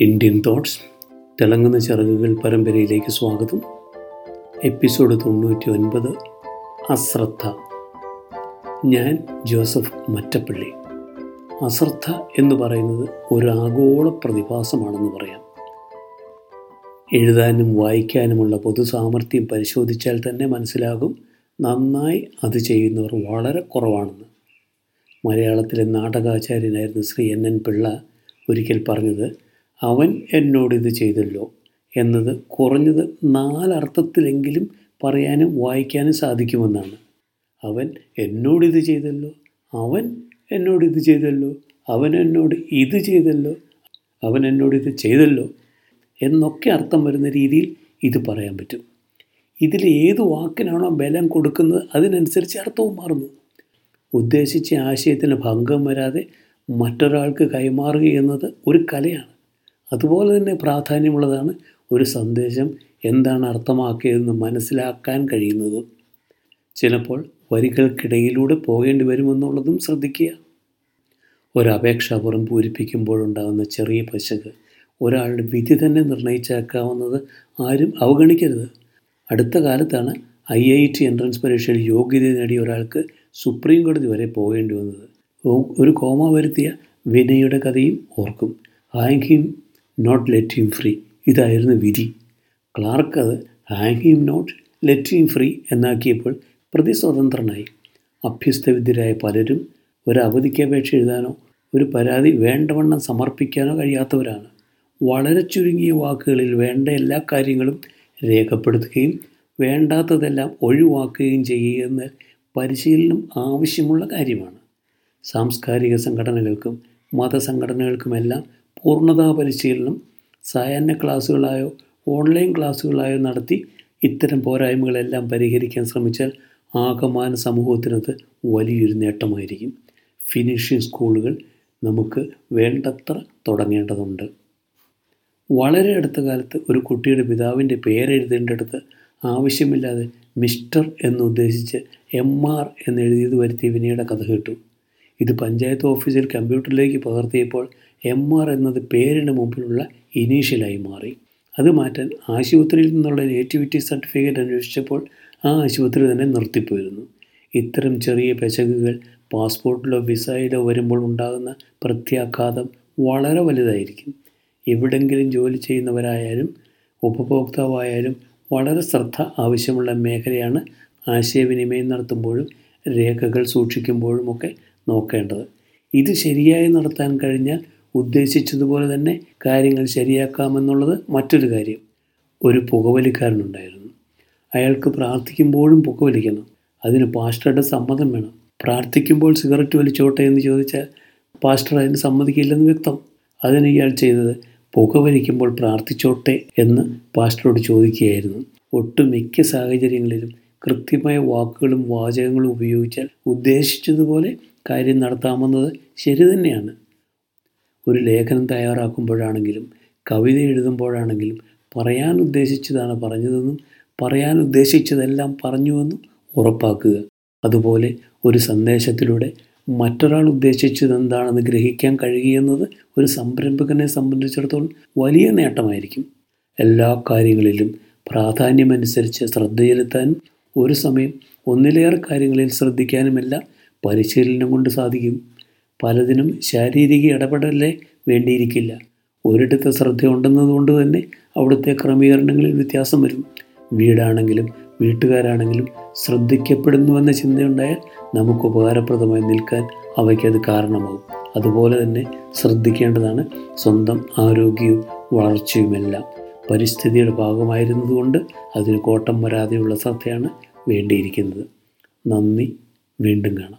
Indian thoughts തിളങ്ങുന്ന ചിറകുകൾ പരമ്പരയിലേക്ക് സ്വാഗതം. എപ്പിസോഡ് തൊണ്ണൂറ്റി ഒൻപത് അശ്രദ്ധ. ഞാൻ ജോസഫ് മറ്റപ്പള്ളി. അശ്രദ്ധ എന്ന് പറയുന്നത് ഒരു ആഗോള പ്രതിഭാസമാണെന്ന് പറയാം. എഴുതാനും വായിക്കാനുമുള്ള പൊതുസാമർഥ്യം പരിശോധിച്ചാൽ തന്നെ മനസ്സിലാകും നന്നായി അത് ചെയ്യുന്നവർ വളരെ കുറവാണെന്ന്. മലയാളത്തിലെ നാടകാചാര്യനായിരുന്ന ശ്രീ എൻ എൻ പിള്ള ഒരിക്കൽ പറഞ്ഞത് അവൻ എന്നോട് ഇത് ചെയ്തല്ലോ എന്നത് കുറഞ്ഞത് നാലർത്ഥത്തിലെങ്കിലും പറയാനും വായിക്കാനും സാധിക്കുമെന്നാണ്. അവൻ എന്നോടിത് ചെയ്തല്ലോ അവൻ എന്നോടിത് ചെയ്തല്ലോ അവൻ എന്നോട് ഇത് ചെയ്തല്ലോ അവൻ എന്നോടിത് ചെയ്തല്ലോ എന്നൊക്കെ അർത്ഥം വരുന്ന രീതിയിൽ ഇത് പറയാൻ പറ്റും. ഇതിൽ ഏത് വാക്കിനാണോ ബലം കൊടുക്കുന്നത് അതിനനുസരിച്ച് അർത്ഥവും മാറുന്നു. ഉദ്ദേശിച്ച ആശയത്തിന് ഭംഗം വരാതെ മറ്റൊരാൾക്ക് കൈമാറുക എന്നത് ഒരു കലയാണ്. അതുപോലെ തന്നെ പ്രാധാന്യമുള്ളതാണ് ഒരു സന്ദേശം എന്താണ് അർത്ഥമാക്കിയതെന്ന് മനസ്സിലാക്കാൻ കഴിയുന്നതും ചിലപ്പോൾ വരികൾക്കിടയിലൂടെ പോകേണ്ടി വരുമെന്നുള്ളതും ശ്രദ്ധിക്കുക. ഒരപേക്ഷാപുറം പൂരിപ്പിക്കുമ്പോഴുണ്ടാകുന്ന ചെറിയ പശക് ഒരാളുടെ വിധി തന്നെ നിർണയിച്ചേക്കാവുന്നത് ആരും അവഗണിക്കരുത്. അടുത്ത കാലത്താണ് ഐ ഐ ടി എൻട്രൻസ് പരീക്ഷയിൽ യോഗ്യത നേടിയ ഒരാൾക്ക് സുപ്രീം കോടതി വരെ പോകേണ്ടി വന്നത്. ഒരു കോമ വരുത്തിയ വിനയുടെ കഥയും ഓർക്കും. Him not let him free ഇതായിരുന്നു വിധി. ക്ലാർക്ക് അത് hang him not let him free എന്നാക്കിയപ്പോൾ പ്രതി സ്വതന്ത്രനായി അഭ്യസ്തവിദ്യരായ പലരും ഒരു അവധിക്ക് അപേക്ഷ എഴുതാനോ ഒരു പരാതി വേണ്ടവണ്ണം സമർപ്പിക്കാനോ കഴിയാത്തവരാണ്. വളരെ ചുരുങ്ങിയ വാക്കുകളിൽ വേണ്ട എല്ലാ കാര്യങ്ങളും രേഖപ്പെടുത്തുകയും വേണ്ടാത്തതെല്ലാം ഒഴിവാക്കുകയും ചെയ്യുന്ന പരിശീലനം ആവശ്യമുള്ള കാര്യമാണ്. സാംസ്കാരിക സംഘടനകൾക്കും മതസംഘടനകൾക്കുമെല്ലാം പൂർണതാ പരിശീലനം സായാഹ്ന ക്ലാസ്സുകളായോ ഓൺലൈൻ ക്ലാസ്സുകളായോ നടത്തി ഇത്തരം പോരായ്മകളെല്ലാം പരിഹരിക്കാൻ ശ്രമിച്ചാൽ ആകമാന സമൂഹത്തിനത് വലിയൊരു നേട്ടമായിരിക്കും. ഫിനിഷിംഗ് സ്കൂളുകൾ നമുക്ക് വേണ്ടത്ര തുടങ്ങേണ്ടതുണ്ട്. വളരെ അടുത്ത കാലത്ത് ഒരു കുട്ടിയുടെ പിതാവിന്റെ പേരെഴുതേണ്ടടുത്ത് ആവശ്യമില്ലാതെ മിസ്റ്റർ എന്നുദ്ദേശിച്ച് എം ആർ എന്നെഴുതിയത് വരുത്തിയ വിനയുടെ കഥ കേട്ടു. ഇത് പഞ്ചായത്ത് ഓഫീസിൽ കമ്പ്യൂട്ടറിലേക്ക് പകർത്തിയപ്പോൾ എം ആർ എന്നത് പേരിന് മുമ്പിലുള്ള ഇനീഷ്യലായി മാറി. അത് മാറ്റാൻ ആശുപത്രിയിൽ നിന്നുള്ള നേറ്റിവിറ്റി സർട്ടിഫിക്കറ്റ് അന്വേഷിച്ചപ്പോൾ ആ ആശുപത്രി തന്നെ നിർത്തിപ്പോയിരുന്നു. ഇത്തരം ചെറിയ പെശകുകൾ പാസ്പോർട്ടിലോ വിസയിലോ വരുമ്പോൾ ഉണ്ടാകുന്ന പ്രത്യാഘാതം വളരെ വലുതായിരിക്കും. എവിടെങ്കിലും ജോലി ചെയ്യുന്നവരായാലും ഉപഭോക്താവായാലും വളരെ ശ്രദ്ധ ആവശ്യമുള്ള മേഖലയാണ് ആശയവിനിമയം നടത്തുമ്പോഴും രേഖകൾ സൂക്ഷിക്കുമ്പോഴുമൊക്കെ നോക്കേണ്ടത്. ഇത് ശരിയായി നടത്താൻ കഴിഞ്ഞാൽ ഉദ്ദേശിച്ചതുപോലെ തന്നെ കാര്യങ്ങൾ ശരിയാക്കാമെന്നുള്ളത് മറ്റൊരു കാര്യം. ഒരു പുകവലിക്കാരനുണ്ടായിരുന്നു. അയാൾക്ക് പ്രാർത്ഥിക്കുമ്പോഴും പുകവലിക്കണം. അതിന് പാസ്റ്ററുടെ സമ്മതം വേണം. പ്രാർത്ഥിക്കുമ്പോൾ സിഗരറ്റ് വലിച്ചോട്ടെ എന്ന് ചോദിച്ചാൽ പാസ്റ്റർ അതിന് സമ്മതിക്കില്ലെന്ന് വ്യക്തം. അതിന് ഇയാൾ ചെയ്തത് പുകവലിക്കുമ്പോൾ പ്രാർത്ഥിച്ചോട്ടെ എന്ന് പാസ്റ്ററോട് ചോദിക്കുകയായിരുന്നു. ഒട്ടുമിക്ക സാഹചര്യങ്ങളിലും കൃത്യമായ വാക്കുകളും വാചകങ്ങളും ഉപയോഗിച്ചാൽ ഉദ്ദേശിച്ചതുപോലെ കാര്യം നടത്താമെന്നത് ശരി തന്നെയാണ്. ഒരു ലേഖനം തയ്യാറാക്കുമ്പോഴാണെങ്കിലും കവിത എഴുതുമ്പോഴാണെങ്കിലും പറയാൻ ഉദ്ദേശിച്ചതാണ് പറഞ്ഞതെന്നും പറയാൻ ഉദ്ദേശിച്ചതെല്ലാം പറഞ്ഞുവെന്നും ഉറപ്പാക്കുക. അതുപോലെ ഒരു സന്ദേശത്തിലൂടെ മറ്റൊരാൾ ഉദ്ദേശിച്ചത് എന്താണെന്ന് ഗ്രഹിക്കാൻ കഴിയുന്നത് ഒരു സംരംഭകനെ സംബന്ധിച്ചിടത്തോളം വലിയ നേട്ടമായിരിക്കും. എല്ലാ കാര്യങ്ങളിലും പ്രാധാന്യമനുസരിച്ച് ശ്രദ്ധ ചെലുത്താനും ഒരു സമയം ഒന്നിലേറെ കാര്യങ്ങളിൽ ശ്രദ്ധിക്കാനുമെല്ലാം പരിശീലനം കൊണ്ട് സാധിക്കും. പലതിനും ശാരീരിക ഇടപെടലേ വേണ്ടിയിരിക്കില്ല. ഒരിടത്ത് ശ്രദ്ധയുണ്ടെന്നതുകൊണ്ട് തന്നെ അവിടുത്തെ ക്രമീകരണങ്ങളിൽ വ്യത്യാസം വരും. വീടാണെങ്കിലും വീട്ടുകാരാണെങ്കിലും ശ്രദ്ധിക്കപ്പെടുന്നുവെന്ന ചിന്തയുണ്ടായാൽ നമുക്ക് ഉപകാരപ്രദമായി നിൽക്കാൻ അവയ്ക്കത് കാരണമാകും. അതുപോലെ തന്നെ ശ്രദ്ധിക്കേണ്ടതാണ് സ്വന്തം ആരോഗ്യവും വളർച്ചയുമെല്ലാം. പരിസ്ഥിതിയുടെ ഭാഗമായിരുന്നതുകൊണ്ട് അതിന് കോട്ടം വരാതെയുള്ള ശ്രദ്ധയാണ് വേണ്ടിയിരിക്കുന്നത്. നന്ദി വീണ്ടും കാണാം.